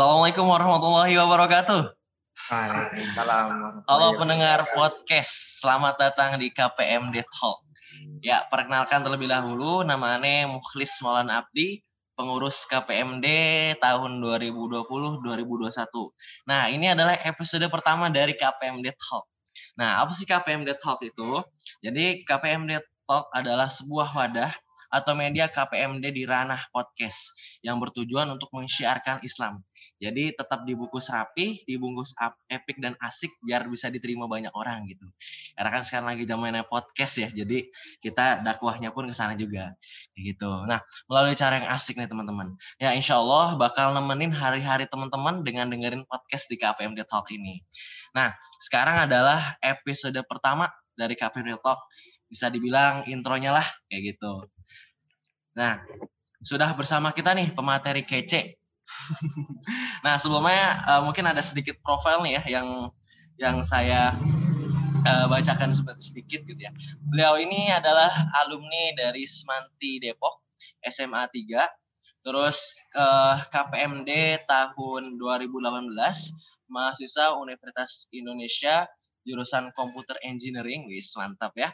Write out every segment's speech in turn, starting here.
Assalamualaikum warahmatullahi wabarakatuh. Waalaikumsalam. Halo pendengar podcast, selamat datang di KPMD Talk. Ya, perkenalkan terlebih dahulu, nama Ane Mukhlis Maulana Abdi, pengurus KPMD tahun 2020-2021. Nah, ini adalah episode pertama dari KPMD Talk. Nah, apa sih KPMD Talk itu? Jadi, KPMD Talk adalah sebuah wadah atau media KPMD di ranah podcast yang bertujuan untuk mensyiarkan Islam. Jadi tetap dibungkus rapi, dibungkus epic dan asik biar bisa diterima banyak orang gitu. Karena kan sekarang lagi zamannya podcast ya, jadi kita dakwahnya pun ke sana juga. Gitu. Nah, melalui cara yang asik nih teman-teman. Ya insya Allah bakal nemenin hari-hari teman-teman dengan dengerin podcast di KPMD Talk ini. Nah, sekarang adalah episode pertama dari KPMD Talk. Bisa dibilang intronya lah, kayak gitu. Nah, sudah bersama kita nih pemateri kece. nah, sebelumnya uh, mungkin ada sedikit profil nih ya yang yang saya uh, bacakan sedikit gitu ya. Beliau ini adalah alumni dari Semanti Depok, SMA 3, terus uh, KPMD tahun 2018, mahasiswa Universitas Indonesia jurusan komputer engineering, wis mantap ya.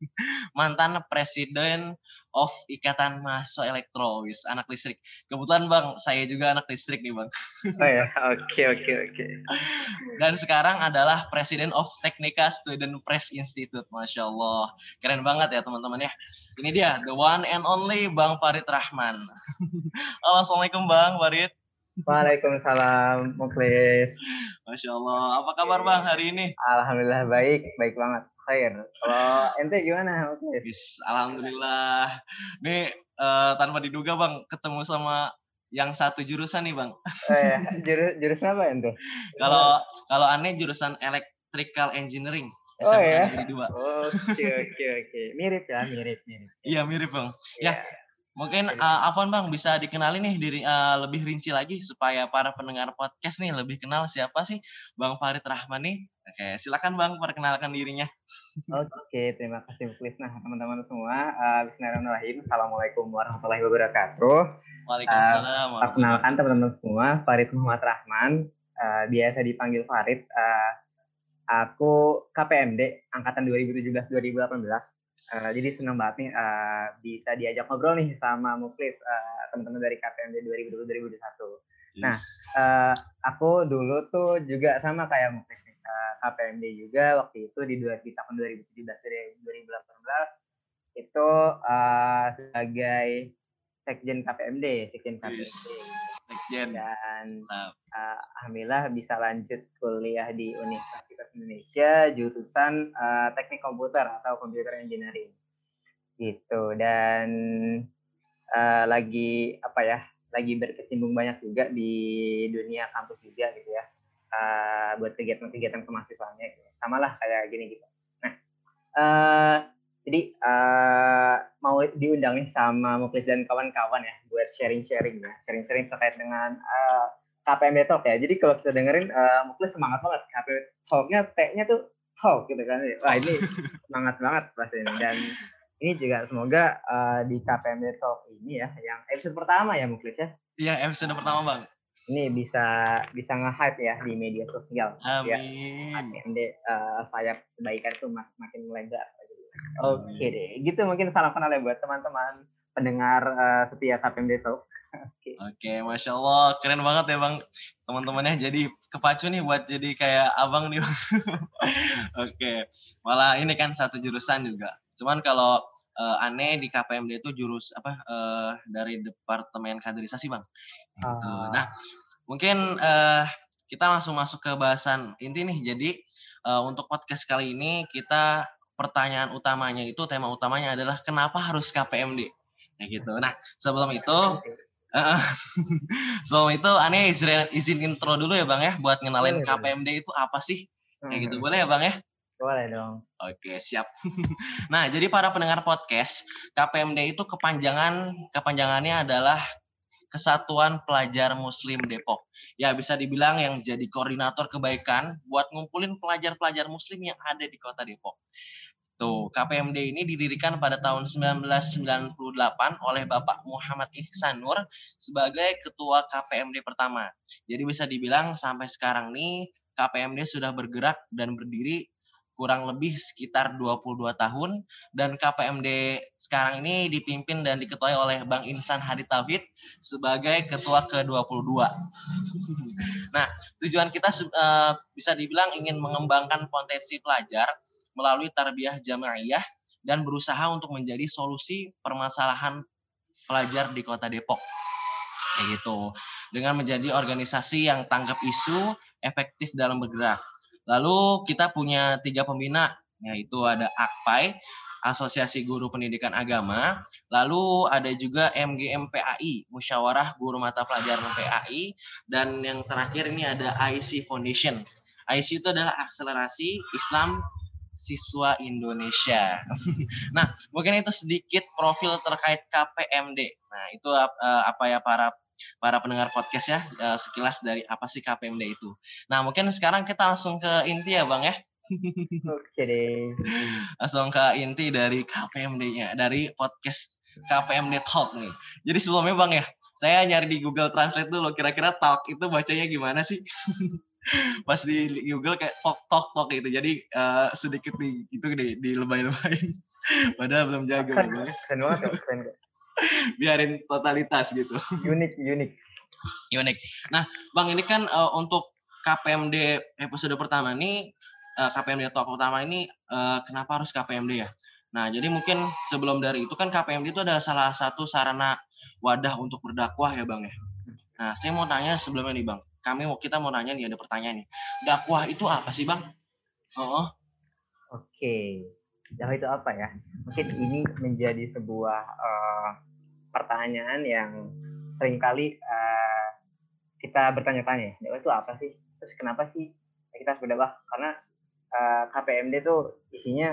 Mantan presiden of Ikatan Mahasiswa Elektro, wis anak listrik. Kebetulan Bang, saya juga anak listrik nih Bang. Oh ya, oke oke oke. Dan sekarang adalah presiden of Teknika Student Press Institute, masya Allah, keren banget ya teman-teman ya. Ini dia, the one and only Bang Farid Rahman. Halo, Assalamualaikum Bang Farid. Waalaikumsalam, Muklis. Masya Allah. Apa kabar Bang hari ini? Alhamdulillah baik, baik banget. Khair. Kalau ente gimana, Muklis? Alhamdulillah. Nih uh, tanpa diduga Bang, ketemu sama yang satu jurusan nih Bang. Oh, ya. Jurus, jurusan apa ente? Kalau kalau aneh jurusan Electrical Engineering. SMK oh ya. Oke oke oke. Mirip ya, mirip mirip. Iya mirip bang. Ya, ya Mungkin uh, Afon Bang bisa dikenali nih diri uh, lebih rinci lagi supaya para pendengar podcast nih lebih kenal siapa sih Bang Farid Rahman nih. Oke, silakan Bang perkenalkan dirinya. Oke, terima kasih Muklis. Nah, teman-teman semua, uh, Bismillahirrahmanirrahim. Assalamualaikum warahmatullahi wabarakatuh. Waalaikumsalam. Uh, perkenalkan teman-teman semua, Farid Muhammad Rahman. Uh, biasa dipanggil Farid. Uh, aku KPMD angkatan 2017-2018 Uh, jadi senang banget nih uh, bisa diajak ngobrol nih sama Muklis uh, teman-teman dari KPMD 2020-2021. Yes. Nah, uh, aku dulu tuh juga sama kayak Muklis nih, uh, KPMD juga waktu itu di, dua, di tahun 2017 dari 2018 itu uh, sebagai sekjen KPMD, sekjen KPMD. Yes. Sekjen. Dan uh, alhamdulillah bisa lanjut kuliah di Universitas Indonesia jurusan uh, Teknik Komputer atau Computer Engineering. Gitu dan uh, lagi apa ya? Lagi berkecimpung banyak juga di dunia kampus juga gitu ya. Uh, buat kegiatan-kegiatan kemahasiswaannya gitu. Sama lah kayak gini gitu. Nah, uh, jadi uh, mau diundang nih sama Muklis dan kawan-kawan ya buat sharing-sharing ya, sharing-sharing terkait dengan uh, KPMB Talk ya. Jadi kalau kita dengerin uh, Muklis semangat banget KPMB Talk-nya T-nya tuh talk gitu kan. Wah ini semangat banget pasti ini dan ini juga semoga uh, di KPMB Talk ini ya yang episode pertama ya Muklis ya. Iya episode pertama bang. Ini bisa bisa nge-hype ya di media sosial. Amin. Ya. KPMD uh, sayap kebaikan tuh mas, makin melebar Oke okay deh, gitu mungkin salam kenal ya buat teman-teman pendengar uh, setia KPMD Talk. Oke, okay. okay, masya Allah, keren banget ya bang teman-temannya. Jadi kepacu nih buat jadi kayak abang nih. Oke, okay. malah ini kan satu jurusan juga. Cuman kalau uh, aneh di KPMD itu jurus apa uh, dari departemen kaderisasi bang. Gitu. Uh. Nah, mungkin uh, kita langsung masuk ke bahasan inti nih. Jadi uh, untuk podcast kali ini kita pertanyaan utamanya itu tema utamanya adalah kenapa harus KPMD kayak gitu. Nah sebelum itu uh, sebelum itu aneh izin, izin intro dulu ya bang ya buat ngenalin boleh, KPMD boleh. itu apa sih kayak gitu hmm. boleh ya bang ya? Boleh dong. Oke siap. nah jadi para pendengar podcast KPMD itu kepanjangan kepanjangannya adalah Kesatuan Pelajar Muslim Depok. Ya bisa dibilang yang jadi koordinator kebaikan buat ngumpulin pelajar-pelajar Muslim yang ada di kota Depok. Tuh, KPMD ini didirikan pada tahun 1998 oleh Bapak Muhammad Ihsanur sebagai ketua KPMD pertama. Jadi bisa dibilang sampai sekarang nih KPMD sudah bergerak dan berdiri kurang lebih sekitar 22 tahun dan KPMD sekarang ini dipimpin dan diketuai oleh Bang Insan Hadi Tauhid sebagai ketua ke-22. nah, tujuan kita uh, bisa dibilang ingin mengembangkan potensi pelajar melalui tarbiyah jamaiyah dan berusaha untuk menjadi solusi permasalahan pelajar di Kota Depok. Kayak gitu. Dengan menjadi organisasi yang tanggap isu, efektif dalam bergerak Lalu kita punya tiga pembina, yaitu ada AKPAI, Asosiasi Guru Pendidikan Agama. Lalu ada juga MGMPAI, Musyawarah Guru Mata Pelajaran PAI. Dan yang terakhir ini ada IC Foundation. IC itu adalah akselerasi Islam siswa Indonesia. nah, mungkin itu sedikit profil terkait KPMD. Nah, itu uh, apa ya para para pendengar podcast ya uh, sekilas dari apa sih KPMD itu. Nah mungkin sekarang kita langsung ke inti ya bang ya. Oke deh. Langsung ke inti dari KPMD-nya dari podcast KPMD Talk nih. Jadi sebelumnya bang ya, saya nyari di Google Translate dulu kira-kira talk itu bacanya gimana sih? Pas di Google kayak talk talk talk gitu. Jadi uh, sedikit di itu di, di lebay-lebay. Padahal belum jago. Keren, keren banget, keren, biarin totalitas gitu. Unik, unik. Unik. Nah, Bang ini kan uh, untuk KPMD episode pertama ini uh, eh, KPMD talk pertama ini uh, kenapa harus KPMD ya? Nah, jadi mungkin sebelum dari itu kan KPMD itu adalah salah satu sarana wadah untuk berdakwah ya, Bang ya. Nah, saya mau tanya sebelumnya nih, Bang. Kami mau kita mau nanya nih ada pertanyaan nih. Dakwah itu apa sih, Bang? Oh. Oke. Dakwah itu apa ya? Mungkin ini menjadi sebuah uh, pertanyaan yang sering kali uh, kita bertanya-tanya, dakwah itu apa sih? Terus kenapa sih kita harus berdakwah? Karena uh, eh, KPMD itu isinya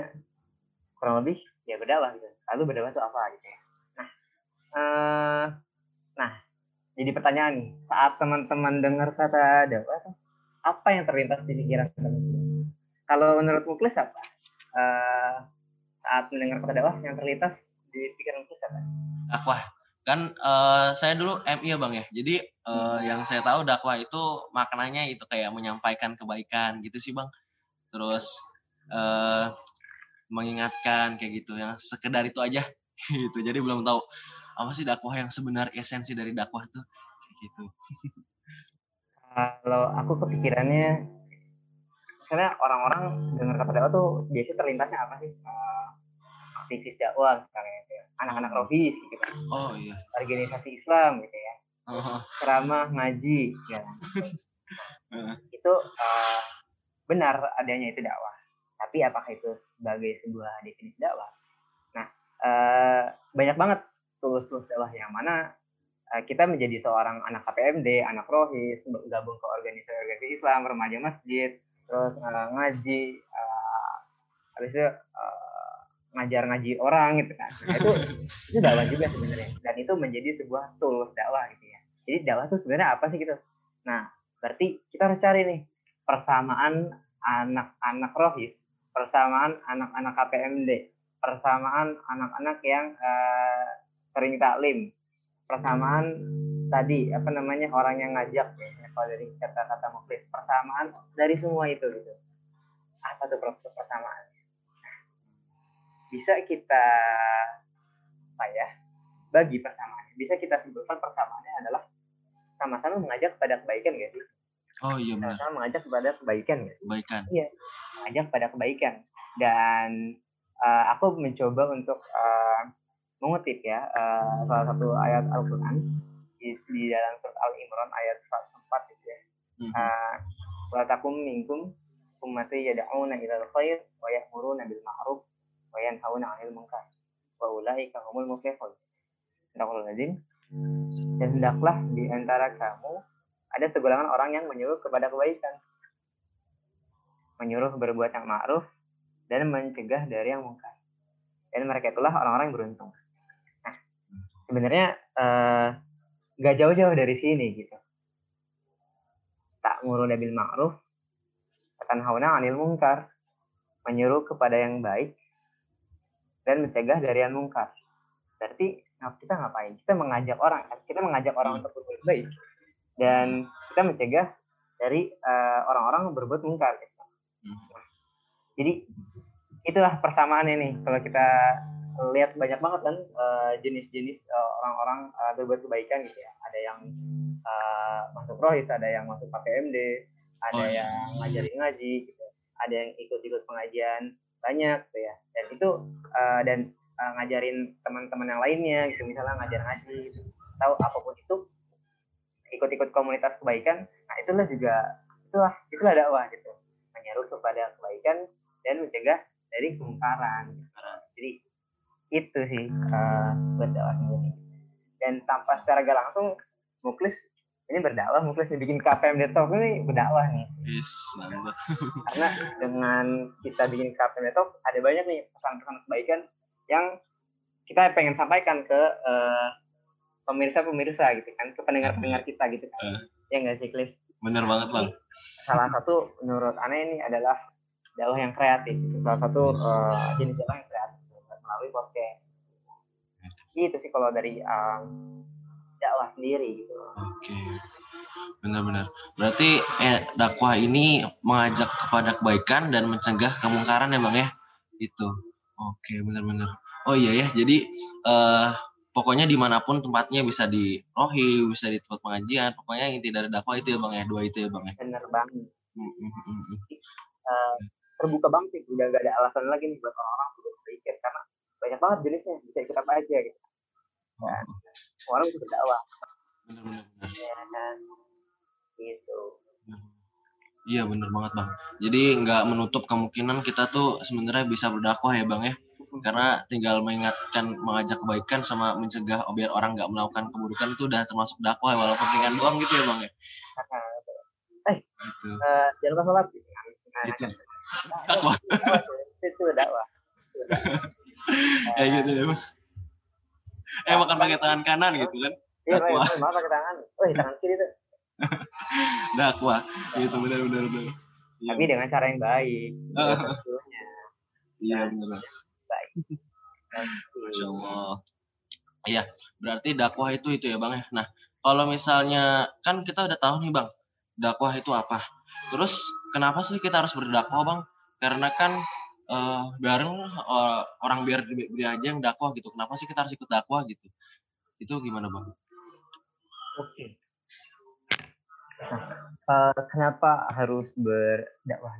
kurang lebih ya berdakwah gitu. Lalu berdakwah itu apa gitu ya? Nah, uh, nah jadi pertanyaan nih, saat teman-teman dengar kata dakwah apa yang terlintas di pikiran teman-teman? Kalau menurut Muklis apa? Uh, saat mendengar kata dakwah yang terlintas di pikiran Muklis apa? dakwah kan uh, saya dulu MI ya bang ya jadi uh, yang saya tahu dakwah itu maknanya itu kayak menyampaikan kebaikan gitu sih bang terus uh, mengingatkan kayak gitu yang sekedar itu aja gitu jadi belum tahu apa sih dakwah yang sebenarnya esensi dari dakwah tuh kayak gitu kalau aku kepikirannya misalnya orang-orang dengar kata dakwah tuh biasanya terlintasnya apa sih uh, aktivis dakwah misalnya anak-anak rohis gitu kan. Oh iya. Organisasi Islam gitu ya. Uh-huh. Ceramah ngaji ya. Itu uh, benar adanya itu dakwah. Tapi apakah itu sebagai sebuah definisi dakwah? Nah, uh, banyak banget tulus-tulus dakwah yang mana kita menjadi seorang anak KPMD, anak rohis, gabung ke organisasi-organisasi Islam, remaja masjid, terus uh, ngaji, uh, habis itu uh, ngajar ngaji orang gitu kan nah, itu itu dakwah juga sebenarnya dan itu menjadi sebuah tools dakwah gitu ya jadi dakwah itu sebenarnya apa sih gitu nah berarti kita harus cari nih persamaan anak-anak rohis persamaan anak-anak KPMD persamaan anak-anak yang uh, sering taklim. Persamaan tadi apa namanya orang yang ngajak ya kalau dari kata-kata muklis persamaan dari semua itu gitu. Apa tuh persamaan? Bisa kita apa ya bagi persamaannya. Bisa kita simpulkan persamaannya adalah sama-sama mengajak pada kebaikan guys oh iya benar. Sama-sama mengajak kepada kebaikan guys kebaikan. Iya mengajak pada kebaikan. Dan uh, aku mencoba untuk uh, mengutip ya uh, salah satu ayat Al-Quran di, di dalam surat Al-Imran ayat 104 gitu ya. Mm -hmm. uh, takum minkum ummati yad'una ilal khair wa ya'muruna bil ma'ruf wa yanhauna 'anil munkar wa ulaika humul muflihun. Sadaqallahul Dan hendaklah di antara kamu ada segolongan orang yang menyuruh kepada kebaikan. Menyuruh berbuat yang ma'ruf dan mencegah dari yang mungkar. Dan mereka itulah orang-orang yang beruntung. Sebenarnya uh, gak jauh-jauh dari sini gitu. Tak muru bil ma'ruf, akan hauna anil mungkar, menyuruh kepada yang baik dan mencegah dari yang mungkar. Berarti kita ngapain? Kita mengajak orang, kan? kita mengajak orang untuk berbuat baik dan kita mencegah dari uh, orang-orang berbuat mungkar. Gitu. Jadi itulah persamaannya nih. Kalau kita lihat banyak banget kan uh, jenis-jenis uh, orang-orang uh, berbuat kebaikan gitu ya. Ada yang uh, masuk rohis, ada yang masuk pakai MD, ada oh, iya. yang ngajarin ngaji, gitu. ada yang ikut-ikut pengajian banyak gitu ya. Dan itu uh, dan uh, ngajarin teman-teman yang lainnya gitu, misalnya ngajar ngaji, gitu. tahu apa pun itu ikut-ikut komunitas kebaikan. Nah itulah juga itulah itulah dakwah gitu, menyeru kepada kebaikan dan mencegah dari kemungkaran. Jadi itu sih uh, buat dakwah sendiri. Dan tanpa secara gak langsung, Muklis ini berdakwah, Muklis bikin KPM Talk ini berdakwah nih. Yes, Karena dengan kita bikin KPM Talk, ada banyak nih pesan-pesan kebaikan yang kita pengen sampaikan ke uh, pemirsa-pemirsa gitu kan, ke pendengar-pendengar kita gitu kan. Uh, ya nggak sih, Klis? Bener banget, Bang. Salah satu menurut aneh ini adalah dakwah yang kreatif. Salah satu uh, jenis dakwah yang kreatif melalui podcast. Itu sih kalau dari um, dakwah sendiri gitu. Oke. Okay. Benar-benar. Berarti eh, dakwah ini mengajak kepada kebaikan dan mencegah kemungkaran ya bang ya? Itu. Oke, okay, benar-benar. Oh iya ya. Jadi uh, pokoknya di mana pun tempatnya bisa di rohi, bisa di tempat pengajian. Pokoknya inti dari dakwah itu ya bang ya, dua itu ya bang ya. Benar banget. Mm -hmm. uh, terbuka banget sih udah gak ada alasan lagi nih buat orang-orang berpikir karena banyak banget jenisnya bisa kita baca gitu. Nah, orang bisa berdakwah. Benar-benar ya kan? Gitu. Iya benar banget bang. Jadi nggak menutup kemungkinan kita tuh sebenarnya bisa berdakwah ya bang ya. Karena tinggal mengingatkan, mengajak kebaikan sama mencegah biar orang nggak melakukan keburukan itu udah termasuk dakwah ya, walaupun ringan doang gitu ya bang ya. Eh, gitu. uh, jangan lupa sholat. Nah, gitu dakwah. Itu dakwah ya gitu ya eh makan pakai tangan kanan gitu kan? Iya dakwah. makan pakai tangan. Oh tangan kiri tuh. Dakwah. Gitu benar benar benar ya. tapi dengan cara yang baik. Iya benar baik masya allah. Iya berarti dakwah itu itu ya bang ya? Nah kalau misalnya kan kita udah tahu nih bang dakwah itu apa. Terus kenapa sih kita harus berdakwah bang? Karena kan uh, bareng uh, orang biar dia aja yang dakwah gitu. Kenapa sih kita harus ikut dakwah gitu? Itu gimana bang? Oke. uh, kenapa harus berdakwah?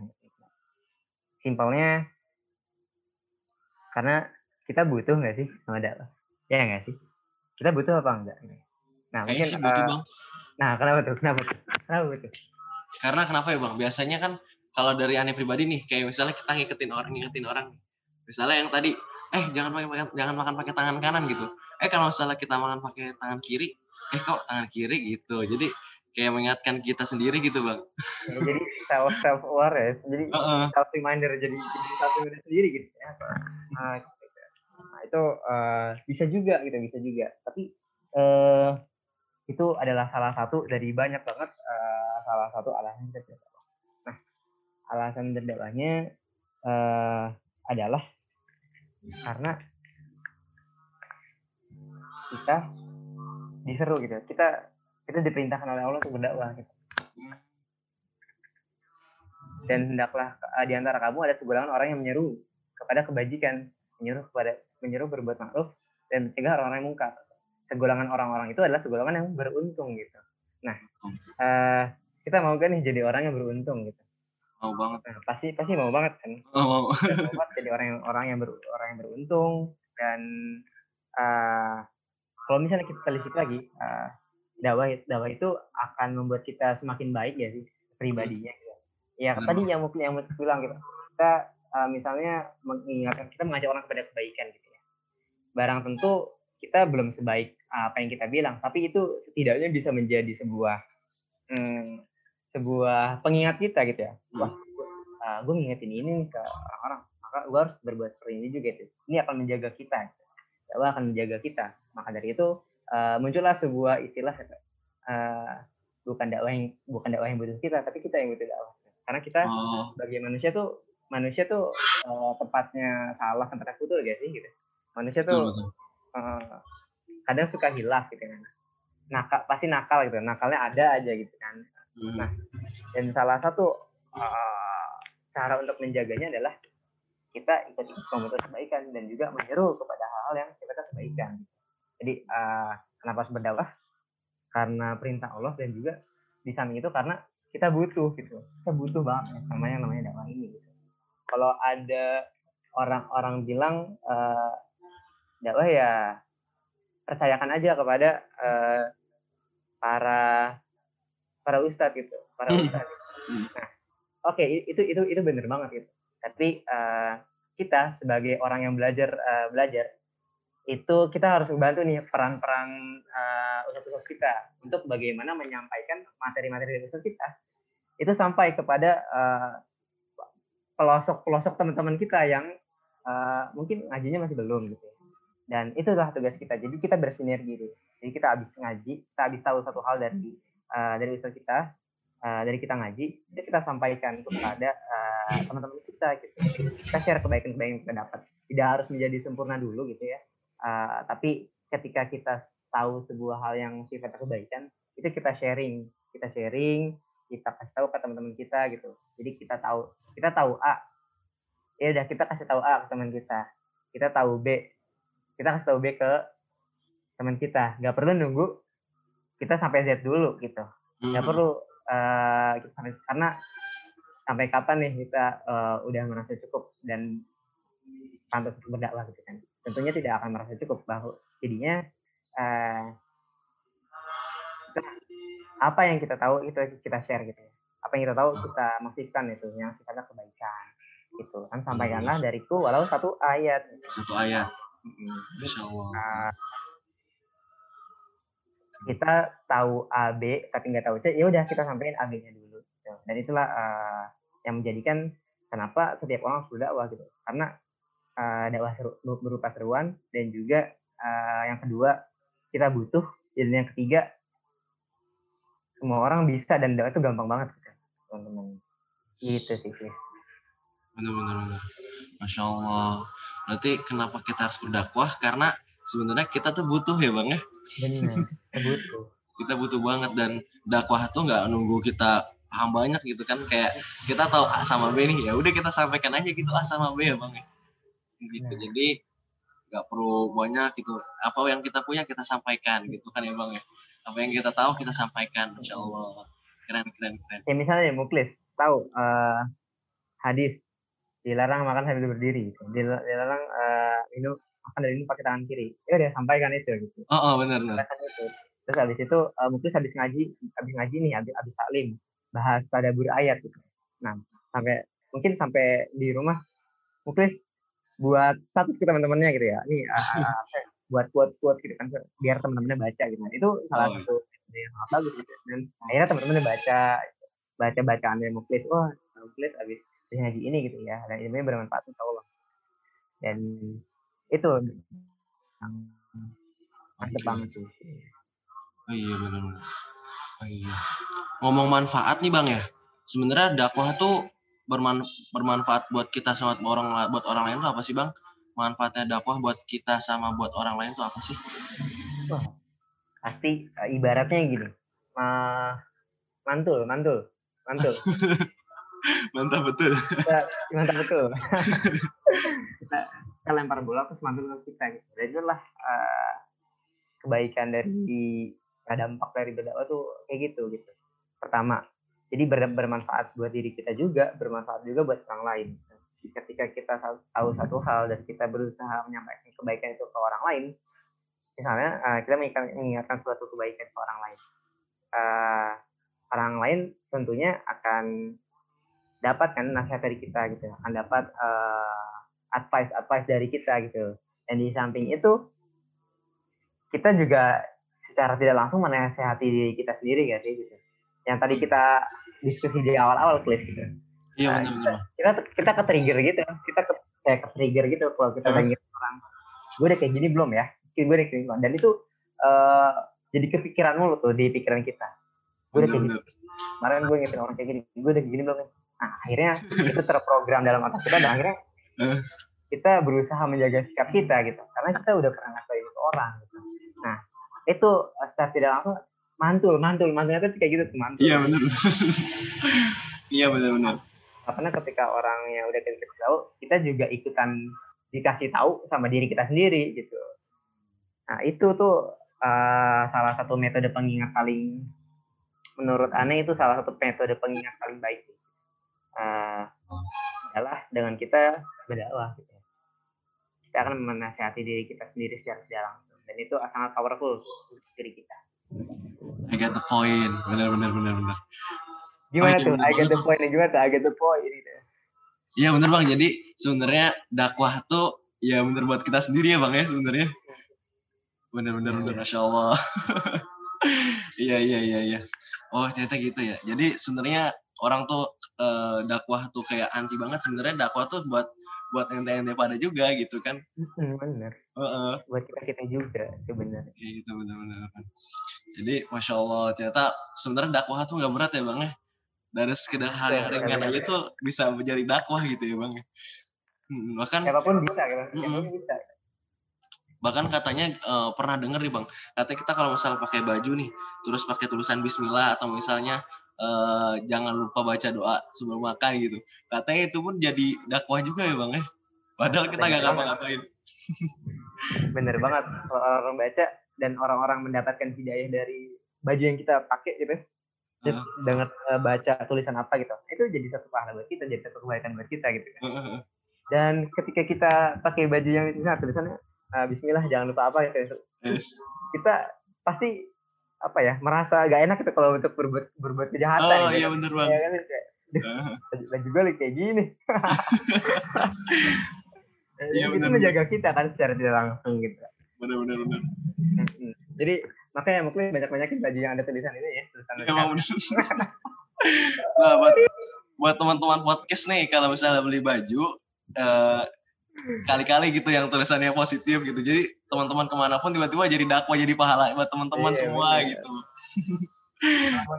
Simpelnya karena kita butuh nggak sih sama dakwah? Ya nggak sih? Kita butuh apa enggak? Nah, Kayaknya mungkin, sih butuh, uh, bang. Nah, kenapa tuh? Kenapa tuh? Kenapa tuh? Karena kenapa ya bang? Biasanya kan kalau dari aneh pribadi nih, kayak misalnya kita ngikutin orang, ngikutin orang. Misalnya yang tadi, eh jangan pakai jangan makan pakai tangan kanan gitu. Eh kalau misalnya kita makan pakai tangan kiri, eh kok tangan kiri gitu. Jadi kayak mengingatkan kita sendiri gitu bang. Ya, jadi self self aware ya. Jadi uh -uh. self reminder jadi self reminder sendiri gitu ya. Nah, nah itu uh, bisa juga gitu bisa juga. Tapi uh, itu adalah salah satu dari banyak banget uh, salah satu alasan. Nah, alasan berdakwahnya uh, adalah karena kita diseru gitu. Kita kita diperintahkan oleh Allah untuk berdakwah gitu. Dan hendaklah uh, di antara kamu ada segolongan orang yang menyeru kepada kebajikan, menyeru kepada menyeru berbuat ma'ruf dan mencegah orang-orang yang mungkar segolongan orang-orang itu adalah segolongan yang beruntung gitu. Nah, uh, kita mau kan nih jadi orang yang beruntung gitu. Mau banget. Nah, pasti pasti mau banget kan. Oh, mau. banget jadi orang yang orang yang ber, orang yang beruntung dan uh, kalau misalnya kita telisik lagi, uh, dakwah dakwah itu akan membuat kita semakin baik ya sih pribadinya. Gitu. Ya hmm. tadi yang mungkin yang mau bilang gitu. Kita uh, misalnya mengingatkan kita mengajak orang kepada kebaikan gitu ya. Barang tentu kita belum sebaik apa yang kita bilang, tapi itu setidaknya bisa menjadi sebuah hmm, sebuah pengingat kita gitu ya. Hmm. Wah, uh, ah, gue ngingetin ini ke orang-orang, maka gue harus berbuat seperti ini juga itu. Ini akan menjaga kita, gitu. Allah akan menjaga kita. Maka dari itu uh, muncullah sebuah istilah uh, bukan dakwah yang bukan dakwah yang butuh kita, tapi kita yang butuh dakwah. Karena kita oh. sebagai manusia tuh manusia tuh uh, tempatnya salah tempatnya betul gak sih gitu manusia tuh betul, betul. Uh, kadang suka hilaf gitu kan nakal pasti nakal gitu nakalnya ada aja gitu kan hmm. nah dan salah satu uh, cara untuk menjaganya adalah kita ikut komunitas kebaikan dan juga menyeru kepada hal-hal yang kita kebaikan jadi uh, kenapa harus berdakwah? Karena perintah Allah dan juga di samping itu karena kita butuh gitu. Kita butuh banget sama yang namanya dakwah ini gitu. Kalau ada orang-orang bilang uh, dakwah ya percayakan aja kepada uh, para para ustadz gitu para hmm. ustadz. Hmm. nah oke okay, itu itu itu benar banget gitu. Tapi uh, kita sebagai orang yang belajar uh, belajar itu kita harus membantu nih peran-peran uh, ustadz-ustadz kita untuk bagaimana menyampaikan materi-materi dari ustadz kita. Itu sampai kepada uh, pelosok-pelosok teman-teman kita yang uh, mungkin ngajinya masih belum gitu dan itulah tugas kita. Jadi kita bersinergi gitu jadi kita habis ngaji kita habis tahu satu hal dari uh, dari usaha kita uh, dari kita ngaji itu kita sampaikan kepada uh, teman-teman kita gitu. Kita share kebaikan-kebaikan yang kita dapat. Tidak harus menjadi sempurna dulu gitu ya. Uh, tapi ketika kita tahu sebuah hal yang sifatnya kebaikan itu kita sharing. Kita sharing kita kasih tahu ke teman-teman kita gitu. Jadi kita tahu kita tahu A. Ya udah kita kasih tahu A ke teman kita. Kita tahu B. Kita kasih tahu B ke teman kita. Nggak perlu nunggu kita sampai Z dulu gitu nggak hmm. perlu uh, karena sampai kapan nih kita uh, udah merasa cukup dan pantas berdakwah gitu kan tentunya tidak akan merasa cukup bahwa jadinya uh, apa yang kita tahu itu kita share gitu ya apa yang kita tahu hmm. kita masifkan itu yang sifatnya kebaikan gitu kan hmm. sampaikanlah dariku walau satu ayat satu ayat Allah. Nah, kita tahu A B tapi nggak tahu C ya udah kita sampaikan A B-nya dulu. Dan itulah uh, yang menjadikan kenapa setiap orang sudah dakwah gitu. Karena uh, dakwah seru, berupa seruan dan juga uh, yang kedua kita butuh dan yang ketiga semua orang bisa dan itu gampang banget gitu, teman-teman. Gitu sih Chris. benar benar benar. Masya Allah. Berarti kenapa kita harus berdakwah? Karena sebenarnya kita tuh butuh ya bang ya. Benar butuh. Kita butuh banget dan dakwah tuh nggak nunggu kita paham banyak gitu kan. Kayak kita tahu A sama B nih ya udah kita sampaikan aja gitu A sama B ya bang ya. Gitu nah. jadi nggak perlu banyak gitu. Apa yang kita punya kita sampaikan gitu kan ya bang ya. Apa yang kita tahu kita sampaikan insya Allah. Keren keren keren. Ya misalnya muklis tahu uh, hadis dilarang makan sambil berdiri. Dilarang uh, minum makan dari ini pakai tangan kiri. Ya udah sampaikan itu gitu. Oh, oh benar. Benar itu. terus habis itu uh, muklis habis ngaji habis ngaji nih habis habis taklim bahas pada bur ayat gitu. Nah sampai mungkin sampai di rumah muklis buat status ke teman-temannya gitu ya. Nih uh, buat quotes quotes gitu kan biar teman-temannya baca gitu. Itu salah oh, iya. satu yang bagus gitu. Dan akhirnya teman-temannya baca baca bacaan dari muklis oh muklis abis ngaji ini gitu ya. Dan ilmunya bermanfaat untuk Allah. Dan itu yang mantep iya. banget sih oh iya benar oh iya ngomong manfaat nih bang ya sebenarnya dakwah tuh berman bermanfaat buat kita sama orang buat orang lain tuh apa sih bang manfaatnya dakwah buat kita sama buat orang lain tuh apa sih? Wah, pasti uh, ibaratnya gini, uh, mantul, mantul, mantul. mantap betul. Mantap betul. kita, lempar bola terus mantul ke kita. Gitu. Dan itulah uh, kebaikan dari dampak dari berdakwah tuh kayak gitu gitu. Pertama, jadi ber, bermanfaat buat diri kita juga, bermanfaat juga buat orang lain ketika kita tahu satu hal dan kita berusaha menyampaikan kebaikan itu ke orang lain, misalnya uh, kita mengingatkan suatu kebaikan ke orang lain, uh, orang lain tentunya akan dapatkan nasihat dari kita gitu, akan dapat uh, advice advice dari kita gitu. Dan di samping itu kita juga secara tidak langsung menasehati diri kita sendiri gak sih gitu. Yang tadi kita diskusi di awal-awal klis gitu Iya nah, benar benar. Kita kita ke trigger gitu, kita ke, kayak ke trigger gitu kalau kita lagi orang. Gue udah kayak gini belum ya? Gue udah kayak gini Dan itu uh, jadi kepikiran mulu tuh di pikiran kita. Gue udah kayak gini. Kemarin gue ngingetin orang kayak gini, gue udah gini belum? Nah, akhirnya itu terprogram dalam otak kita dan akhirnya. Kita berusaha menjaga sikap kita gitu. Karena kita udah pernah ngasih itu ke orang gitu. Nah, itu eh, secara tidak langsung mantul, mantul, mantulnya tuh kayak gitu tuh mantul. Iya benar. Iya benar-benar. Karena ketika orang yang udah kita tahu, kita juga ikutan dikasih tahu sama diri kita sendiri gitu. Nah, itu tuh eh, salah satu metode pengingat paling menurut aneh itu salah satu metode pengingat paling baik. Adalah dengan kita berdakwah gitu. Kita akan menasihati diri kita sendiri secara tidak langsung dan itu sangat powerful untuk diri kita. I get the point. Benar benar benar benar. Gimana iya, tuh? I get the point. Gimana tuh? I get the point. Iya benar bang. Jadi sebenarnya dakwah tuh ya benar buat kita sendiri ya bang ya sebenarnya. Benar benar benar. Masya Allah. Iya iya iya iya. Oh ternyata gitu ya. Jadi sebenarnya orang tuh eh, dakwah tuh kayak anti banget. Sebenarnya dakwah tuh buat buat ente-ente pada juga gitu kan. Bener. Heeh. Buat kita kita juga sebenarnya. Iya gitu benar-benar. Jadi masya Allah ternyata sebenarnya dakwah tuh nggak berat ya bang ya. Dari sekedar hal yang Betul, ringan aja tuh bisa menjadi dakwah gitu ya bang. ya. Hmm, bahkan Siapa pun bisa, gitu. Siapa pun Mm-mm. bisa. bahkan katanya eh, pernah denger nih bang katanya kita kalau misalnya pakai baju nih terus pakai tulisan Bismillah atau misalnya eh, jangan lupa baca doa sebelum makan gitu katanya itu pun jadi dakwah juga ya bang ya padahal kita nggak ngapa-ngapain Bener banget. Kalau orang baca dan orang-orang mendapatkan hidayah dari baju yang kita pakai gitu. Terus dengar eh, baca tulisan apa gitu. Itu jadi satu pahala buat kita, jadi satu kebaikan buat kita gitu kan. Heeh. Dan ketika kita pakai baju yang misalnya tulisannya eh, Bismillah jangan lupa apa gitu. Yes. Kita pasti apa ya merasa gak enak gitu kalau untuk berbuat berbuat kejahatan oh gitu. iya bener bang Ya kan baju gue kayak gini. Iya, itu benar, menjaga kita kan secara tidak langsung gitu. bener bener Mm-mm. Jadi makanya mungkin banyak-banyakin baju yang ada tulisan ini ya, tulisan Bang, bener. nah, buat, buat teman-teman podcast nih, kalau misalnya beli baju, eh, kali-kali gitu yang tulisannya positif gitu. Jadi teman-teman ke mana pun tiba-tiba jadi dakwah, jadi pahala buat teman-teman Iya, semua bener. gitu.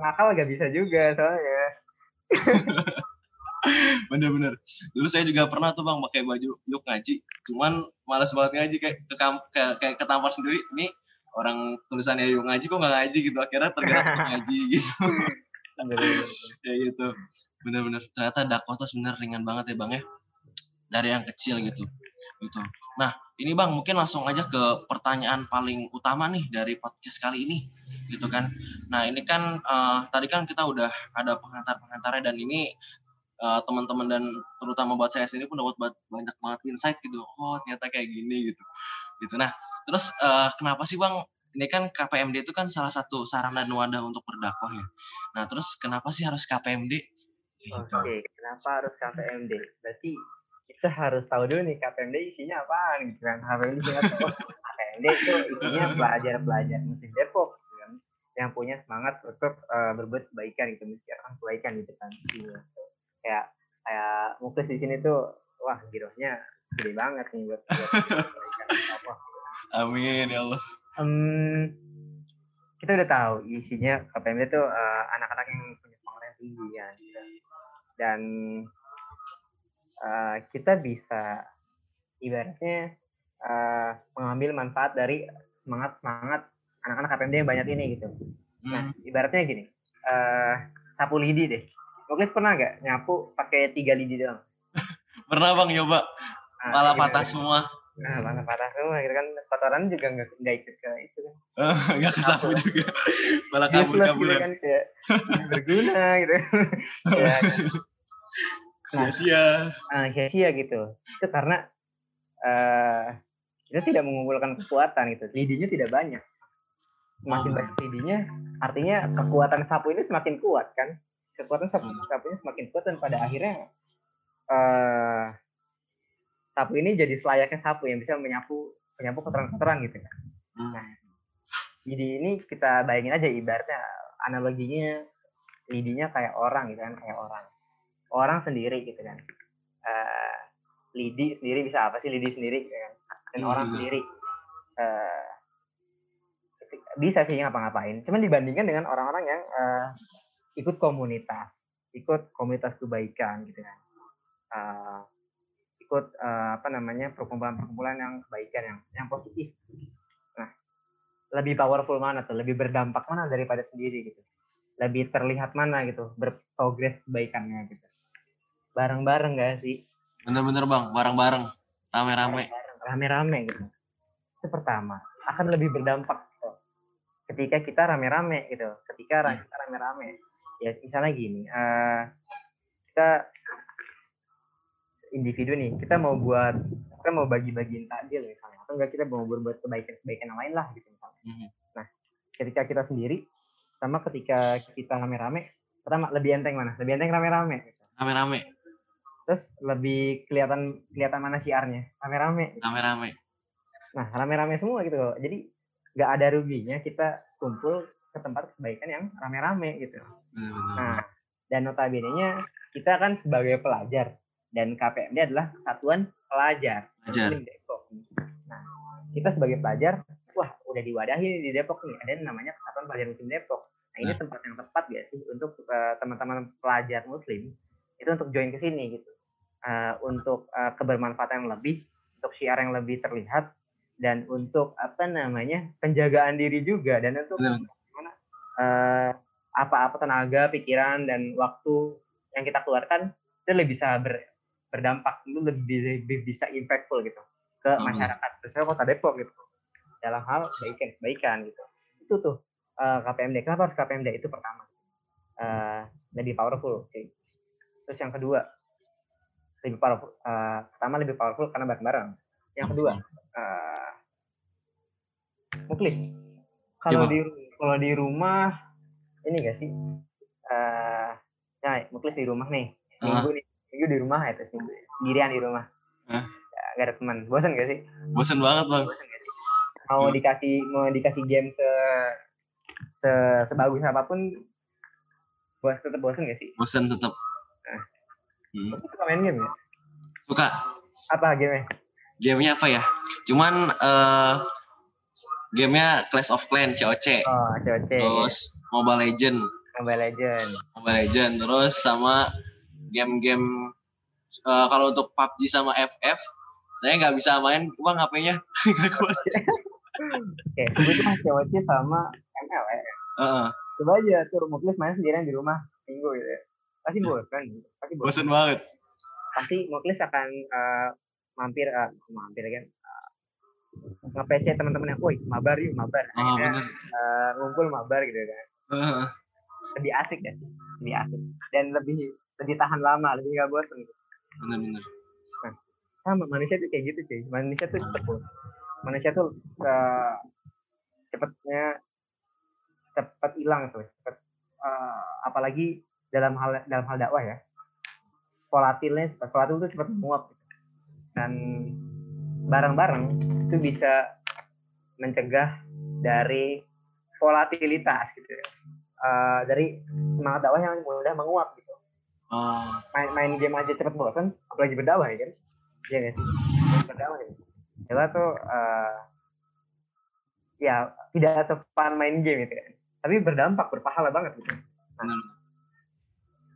Nakal gak bisa juga soalnya. Bener-bener. Dulu saya juga pernah tuh bang pakai baju yuk ngaji. Cuman malas banget ngaji kayak ke, ke- kayak ketampar sendiri. Nih orang tulisannya yuk ngaji kok nggak ngaji gitu. Akhirnya tergerak ngaji gitu. Ya gitu bener-bener ternyata dakwah tuh sebenarnya ringan banget ya bang ya dari yang kecil gitu gitu. Nah ini bang mungkin langsung aja ke pertanyaan paling utama nih dari podcast kali ini gitu kan. Nah ini kan eh, tadi kan kita udah ada pengantar-pengantarnya dan ini eh, teman-teman dan terutama buat saya sendiri pun dapat ba- banyak banget insight gitu. Oh ternyata kayak gini gitu. Gitu. Nah terus eh, kenapa sih bang? Ini kan KPMD itu kan salah satu sarana dan wadah untuk berdakwah ya. Nah, terus kenapa sih harus KPMD? Oke, kenapa harus KPMD? Berarti kita harus tahu dulu nih KPMD isinya apaan gitu kan. KPMD isinya apa? KPMD itu isinya pelajar-pelajar Muslim Depok gitu kan. Yang punya semangat untuk eh, berbuat kebaikan gitu, mensiarkan kebaikan gitu kan. Iya. Kayak kayak Muklis di sini tuh wah girohnya gede banget nih buat, buat kebaikan Allah. Amin ya Allah. Em, kita udah tahu isinya KPMD itu eh, anak-anak yang punya semangat yang tinggi ya gitu. dan eh, kita bisa ibaratnya eh, mengambil manfaat dari semangat semangat anak-anak KPMD yang banyak ini gitu. Nah Hmm. ibaratnya gini, eh sapu lidi deh. Mungkin pernah nggak nyapu pakai tiga lidi doang? Pernah bang nyoba, Nah, malah gimana? patah semua. Nah, malah patah semua gitu kan. Kotoran juga nggak nggak ikut ke itu kan. Nggak kesapu Apa? juga. Malah useless gitu kabur-kaburan. kan kayak berguna gitu ya Sia-sia. uh, sia-sia gitu itu karena eh kita tidak mengumpulkan kekuatan gitu lidinya tidak banyak semakin Oh. banyak lidinya artinya kekuatan sapu ini semakin kuat kan kekuatan sapu Hmm. sapunya semakin kuat dan pada akhirnya eh sapu ini jadi selayaknya sapu yang bisa menyapu menyapu kotoran-kotoran gitu kan Hmm. jadi ini kita bayangin aja ibaratnya analoginya lidinya kayak orang gitu kan kayak orang orang sendiri gitu kan. Eh, lidi sendiri bisa apa sih? Lidi sendiri gitu kan. Dan Iya, orang sendiri. Ketik- bisa sih ngapa-ngapain. Cuman dibandingkan dengan orang-orang yang eh, ikut komunitas. Ikut komunitas kebaikan gitu kan. Uh, ikut uh, apa namanya perkumpulan-perkumpulan yang kebaikan yang yang positif. Nah lebih powerful mana tuh? Lebih berdampak mana daripada sendiri gitu? Lebih terlihat mana gitu? Berprogres kebaikannya gitu bareng-bareng gak sih? Bener-bener bang. Bareng-bareng. Rame-rame. Rame-rame gitu. Itu pertama. Akan lebih berdampak gitu. ketika kita rame-rame gitu. Ketika hmm. kita rame-rame. Ya misalnya gini uh, kita individu nih kita mau buat kita mau bagi-bagiin takjil misalnya. Atau enggak kita mau berbuat kebaikan-kebaikan yang lain lah gitu misalnya. Hmm. nah ketika kita sendiri sama ketika kita rame-rame pertama lebih enteng mana? Lebih enteng rame-rame. Gitu. rame-rame terus lebih kelihatan kelihatan mana siarnya rame-rame. Rame-rame. Nah rame-rame semua gitu loh. Jadi nggak ada ruginya kita kumpul ke tempat kebaikan yang rame-rame gitu. Nah dan notabene-nya kita kan sebagai pelajar dan KPMD adalah kesatuan pelajar. Muslim Depok. Nah kita sebagai pelajar wah udah diwadahi di Depok nih. Ada yang namanya kesatuan pelajar Muslim Depok. Nah, ini tempat yang tepat gak sih untuk uh, teman-teman pelajar muslim? Itu untuk join ke sini gitu. Uh, untuk uh, kebermanfaatan yang lebih, untuk syiar yang lebih terlihat dan untuk apa namanya? penjagaan diri juga dan untuk gimana uh, apa-apa tenaga, pikiran dan waktu yang kita keluarkan itu lebih bisa ber, berdampak, itu lebih, lebih bisa impactful gitu ke masyarakat, khususnya kota Depok gitu dalam hal kebaikan, kebaikan gitu. Itu tuh uh, eh, KPMD. Kenapa harus KPMD? Itu pertama. Uh, lebih powerful. Okay. Terus yang kedua, lebih powerful. Uh, pertama lebih powerful karena bareng-bareng. Yang kedua, uh, muklis. Kalau di kalau di rumah ini gak sih? Uh, nah, muklis di rumah nih. Minggu nih. Minggu di rumah ya terus sendirian di rumah. Uh. Ya, gak ada teman. Bosan gak sih? Bosan banget, Bang. Bosan gak sih? Mau dikasih mau dikasih game ke se sebagus apa pun buat tetap bosan gak sih? Bosan tetap. Hmm. suka main game ya? Suka. Apa game-nya? Game-nya apa ya? Cuman uh, gamenya Clash of Clans, COC. Oh, COC. Terus Mobile Legend. Mobile Legend. Mobile Legend. Terus sama game-game uh, kalau untuk PUBG sama FF, saya nggak bisa main, uang HP-nya nggak kuat. Oke, itu COC sama ML ya. Uh. Coba aja tuh Muklis main sendirian di rumah minggu gitu ya. Pasti bosan. Pasti bosan. bosan banget. Pasti Muklis akan uh, mampir uh, mampir kan uh, nge-PC teman-teman yang, woi mabar yuk mabar. Oh, Akhirnya, uh, ngumpul mabar gitu kan. Uh. Lebih asik ya, lebih asik dan lebih lebih tahan lama, lebih gak bosan. Gitu. Bener-bener. Nah, sama manusia tuh kayak gitu cuy. Manusia tuh cepet Manusia tuh uh, cepetnya cepat hilang tuh cepat uh, apalagi dalam hal dalam hal dakwah ya volatilnya cepat volatil itu cepat menguap dan barang-barang itu bisa mencegah dari volatilitas gitu ya. Uh, dari semangat dakwah yang mudah menguap gitu. Uh. Main, main game aja cepet bosan, apalagi berdakwah ya kan? Iya sih? Berdakwah ya. Jelas tuh uh, ya tidak sepan main game itu kan tapi berdampak berpahala banget gitu nah,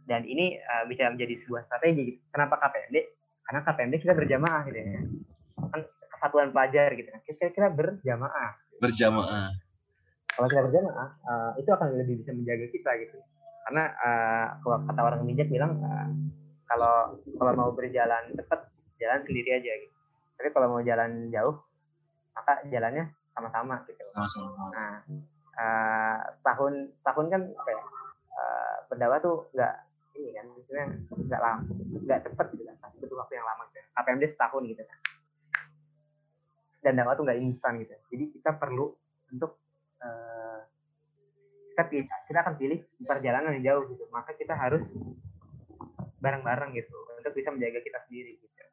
dan ini uh, bisa menjadi sebuah strategi gitu. kenapa KPMD karena KPMD kita berjamaah gitu ya. Kan kesatuan pelajar gitu kan. Kita kira berjamaah. Berjamaah. Kalau kita berjamaah uh, itu akan lebih bisa menjaga kita gitu. Karena uh, kalau kata orang bijak bilang uh, kalau kalau mau berjalan cepat jalan sendiri aja gitu. Tapi kalau mau jalan jauh maka jalannya sama-sama gitu. Sama-sama. Nah uh, setahun setahun kan apa ya? Uh, berdakwah tuh nggak ini kan? Maksudnya nggak lama nggak cepet gitu kan pasti butuh waktu yang lama gitu. KPMD setahun gitu kan. Dan dakwah tuh nggak instan gitu. Jadi kita perlu untuk uh, kita kita akan pilih perjalanan yang jauh gitu. Maka kita harus bareng-bareng gitu untuk bisa menjaga kita sendiri gitu.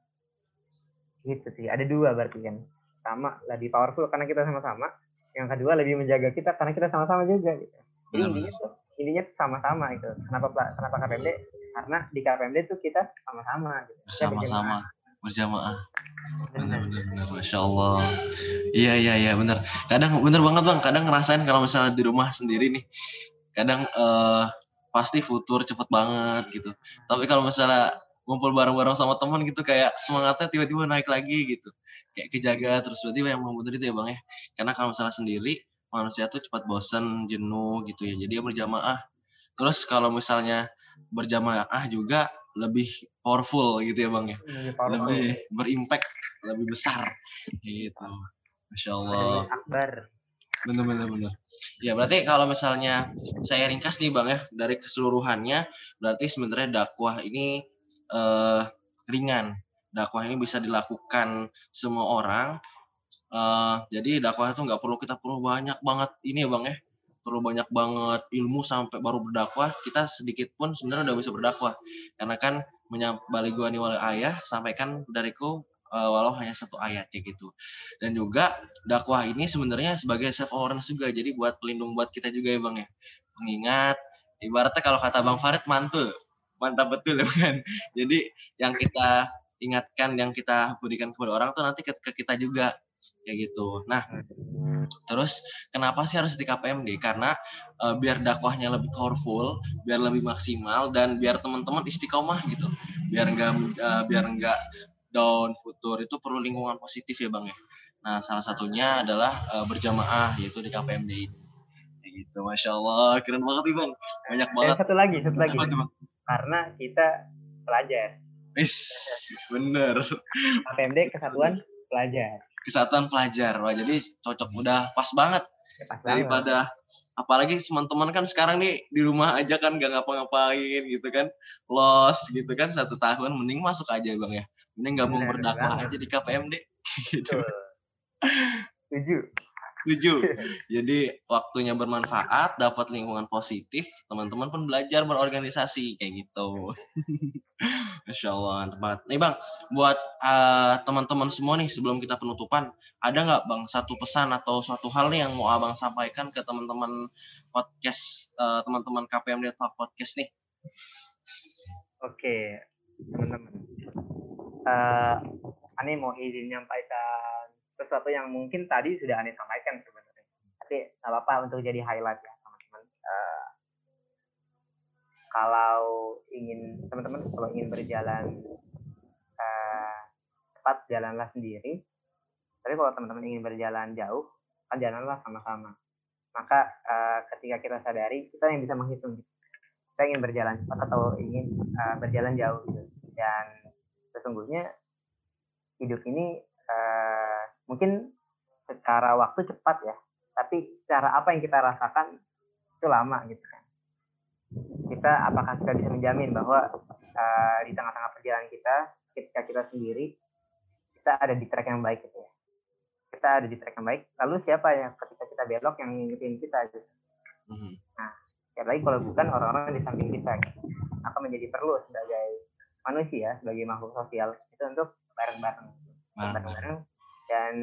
Gitu sih ada dua berarti kan. Sama lebih powerful karena kita sama-sama. Yang kedua lebih menjaga kita karena kita sama-sama juga gitu. Jadi intinya tuh intinya sama-sama itu. Kenapa kenapa KPMD? Karena di KPMD tuh kita sama-sama gitu. Sama-sama berjamaah. Benar, benar, benar, masya Allah. Iya, iya, iya, benar. Kadang benar banget bang. Kadang ngerasain kalau misalnya di rumah sendiri nih, kadang uh, pasti futur cepet banget gitu. Tapi kalau misalnya ngumpul bareng-bareng sama teman gitu kayak semangatnya tiba-tiba naik lagi gitu. Kayak kejaga terus berarti yang membunuh itu ya bang ya. Karena kalau misalnya sendiri manusia tuh cepat bosen, jenuh gitu ya. Jadi berjamaah. Terus kalau misalnya berjamaah juga lebih powerful gitu ya bang ya. Lebih berimpact, lebih besar gitu. Masya Allah. Akbar. Bener bener bener. Ya berarti kalau misalnya saya ringkas nih bang ya dari keseluruhannya berarti sebenarnya dakwah ini eh, ringan. Dakwah ini bisa dilakukan semua orang. Eh, jadi dakwah itu nggak perlu kita perlu banyak banget ini ya bang ya. Perlu banyak banget ilmu sampai baru berdakwah. Kita sedikit pun sebenarnya udah bisa berdakwah. Karena kan nih wali ayah sampaikan dariku uh, walau hanya satu ayat kayak gitu. Dan juga dakwah ini sebenarnya sebagai self awareness juga. Jadi buat pelindung buat kita juga ya Bang ya. Mengingat ibaratnya kalau kata Bang Farid mantul. Mantap betul ya kan. Jadi yang kita ingatkan yang kita berikan kepada orang tuh nanti ke, ke kita juga kayak gitu. Nah, terus kenapa sih harus di KPMD? Karena uh, biar dakwahnya lebih powerful, biar lebih maksimal dan biar teman-teman istiqomah gitu. Biar enggak uh, biar enggak down futur itu perlu lingkungan positif ya bang ya. Nah salah satunya adalah uh, berjamaah yaitu di KPMD ini. Ya gitu, masya Allah, keren banget nih bang, banyak banget. Dan satu lagi, satu lagi. Apa bang? Karena kita pelajar. Is, bener. KPMD kesatuan pelajar. Kesatuan pelajar, wah jadi cocok udah pas banget. Ya, pas daripada banget. apalagi teman-teman kan sekarang nih di rumah aja kan gak ngapa-ngapain gitu kan los gitu kan satu tahun mending masuk aja bang ya Mending gabung berdakwah aja di KPMD. Gitu. Setuju. Setuju. Jadi waktunya bermanfaat, dapat lingkungan positif, teman-teman pun belajar berorganisasi kayak gitu. Masya Allah, tempat. Nih bang, buat uh, teman-teman semua nih sebelum kita penutupan, ada nggak bang satu pesan atau suatu hal nih yang mau abang sampaikan ke teman-teman podcast, uh, teman-teman KPMD Talk Podcast nih? Oke, teman-teman uh, Ani mau izin nyampaikan sesuatu yang mungkin tadi sudah Ani sampaikan sebenarnya. Tapi nggak apa-apa untuk jadi highlight ya teman-teman. Uh, kalau ingin teman-teman kalau ingin berjalan uh, cepat jalanlah sendiri. Tapi kalau teman-teman ingin berjalan jauh, kan jalanlah sama-sama. Maka uh, ketika kita sadari, kita yang bisa menghitung. Kita ingin berjalan cepat atau ingin uh, berjalan jauh gitu. Dan sesungguhnya hidup ini uh, mungkin secara waktu cepat ya, tapi secara apa yang kita rasakan itu lama gitu kan. Kita apakah kita bisa menjamin bahwa uh, di tengah-tengah perjalanan kita, ketika kita sendiri, kita ada di track yang baik gitu ya. Kita ada di track yang baik. Lalu siapa yang ketika kita belok yang ngingetin kita gitu. Mm-hmm. Nah, sekali lagi kalau bukan orang-orang di samping kita, gitu. akan menjadi perlu sebagai manusia sebagai makhluk sosial itu untuk bareng-bareng bareng-bareng dan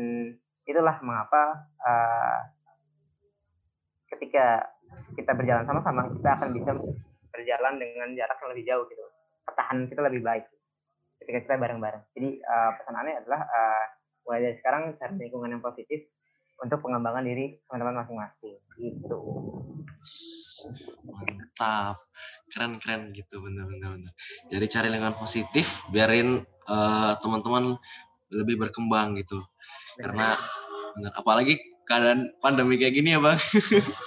itulah mengapa uh, ketika kita berjalan sama-sama kita akan bisa berjalan dengan jarak yang lebih jauh gitu. Pertahanan kita lebih baik ketika kita bareng-bareng. Jadi uh, pesan aneh adalah uh, mulai dari sekarang cari lingkungan yang positif untuk pengembangan diri teman-teman masing-masing. Gitu. Mantap. Keren keren gitu. Bener bener bener. Jadi cari lingkungan positif biarin uh, teman-teman lebih berkembang gitu karena bener, apalagi keadaan pandemi kayak gini ya bang.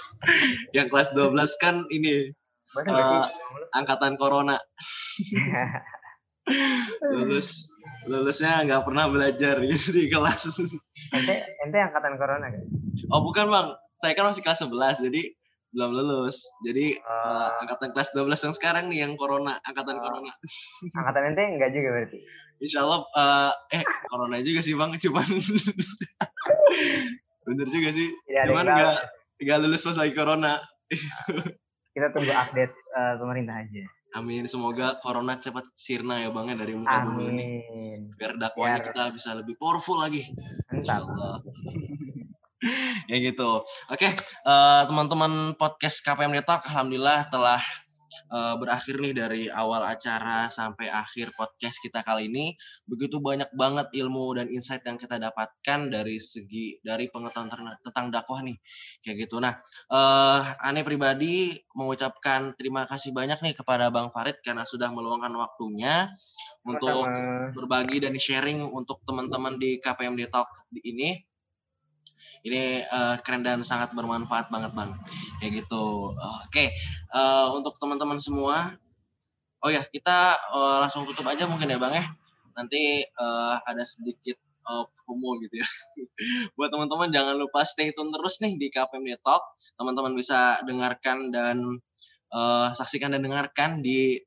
Yang kelas 12 kan ini uh, angkatan corona. Lulus lulusnya nggak pernah belajar gitu di kelas. Ente ente angkatan corona kan oh bukan bang. Saya kan masih kelas 11 jadi belum lulus. Jadi uh, angkatan kelas 12 yang sekarang nih yang corona, angkatan uh, corona. Angkatan ente enggak juga berarti? Insya Allah, uh, eh corona juga sih bang, cuman bener juga sih. Tidak cuman enggak enggak lulus pas lagi corona. Kita tunggu update uh, pemerintah aja. Amin, semoga corona cepat sirna ya bang ya dari muka bumi ini. Biar dakwahnya Biar... kita bisa lebih powerful lagi. Allah. ya gitu. Oke, okay, uh, eh, teman-teman podcast KPM Talk, alhamdulillah telah uh, berakhir nih dari awal acara sampai akhir podcast kita kali ini. Begitu banyak banget ilmu dan insight yang kita dapatkan dari segi dari pengetahuan tentang dakwah nih, kayak gitu. Nah, uh, aneh pribadi mengucapkan terima kasih banyak nih kepada Bang Farid karena sudah meluangkan waktunya untuk berbagi dan sharing untuk teman-teman di KPMD Talk ini ini uh, keren dan sangat bermanfaat banget bang. Kayak gitu. Oke okay. uh, untuk teman-teman semua oh ya kita uh, langsung tutup aja mungkin ya bang ya. Nanti uh, ada sedikit uh, promo gitu ya. Buat teman-teman jangan lupa stay tune terus nih di KPM Talk. Teman-teman bisa dengarkan dan uh, saksikan dan dengarkan di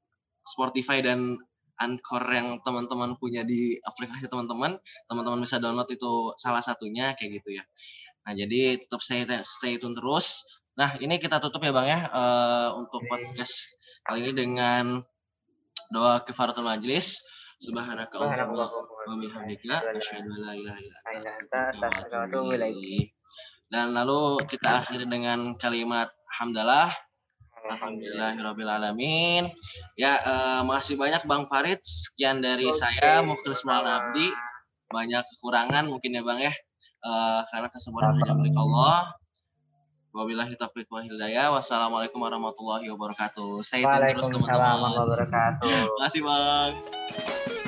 Spotify dan Anchor yang teman-teman punya di aplikasi teman-teman, teman-teman bisa download itu salah satunya kayak gitu ya. Nah, jadi tetap stay, stay tune terus. Nah, ini kita tutup ya Bang ya uh, untuk podcast kali ini dengan doa kifaratul majlis. Subhanaka Allahumma wa bihamdika asyhadu an la ilaha illa anta Dan lalu kita akhiri dengan kalimat hamdalah Alhamdulillahirrahmanirrahim. Ya, uh, makasih banyak Bang Farid. Sekian dari saya, Mukhlis Maulana Abdi. Banyak kekurangan mungkin ya Bang ya uh, karena kesempurnaan hanya milik Allah. Wabillahi taufiq wa hidayah. Wassalamualaikum warahmatullahi wabarakatuh. Stay tune terus teman-teman. Waalaikumsalam warahmatullahi wabarakatuh. Terima kasih Bang.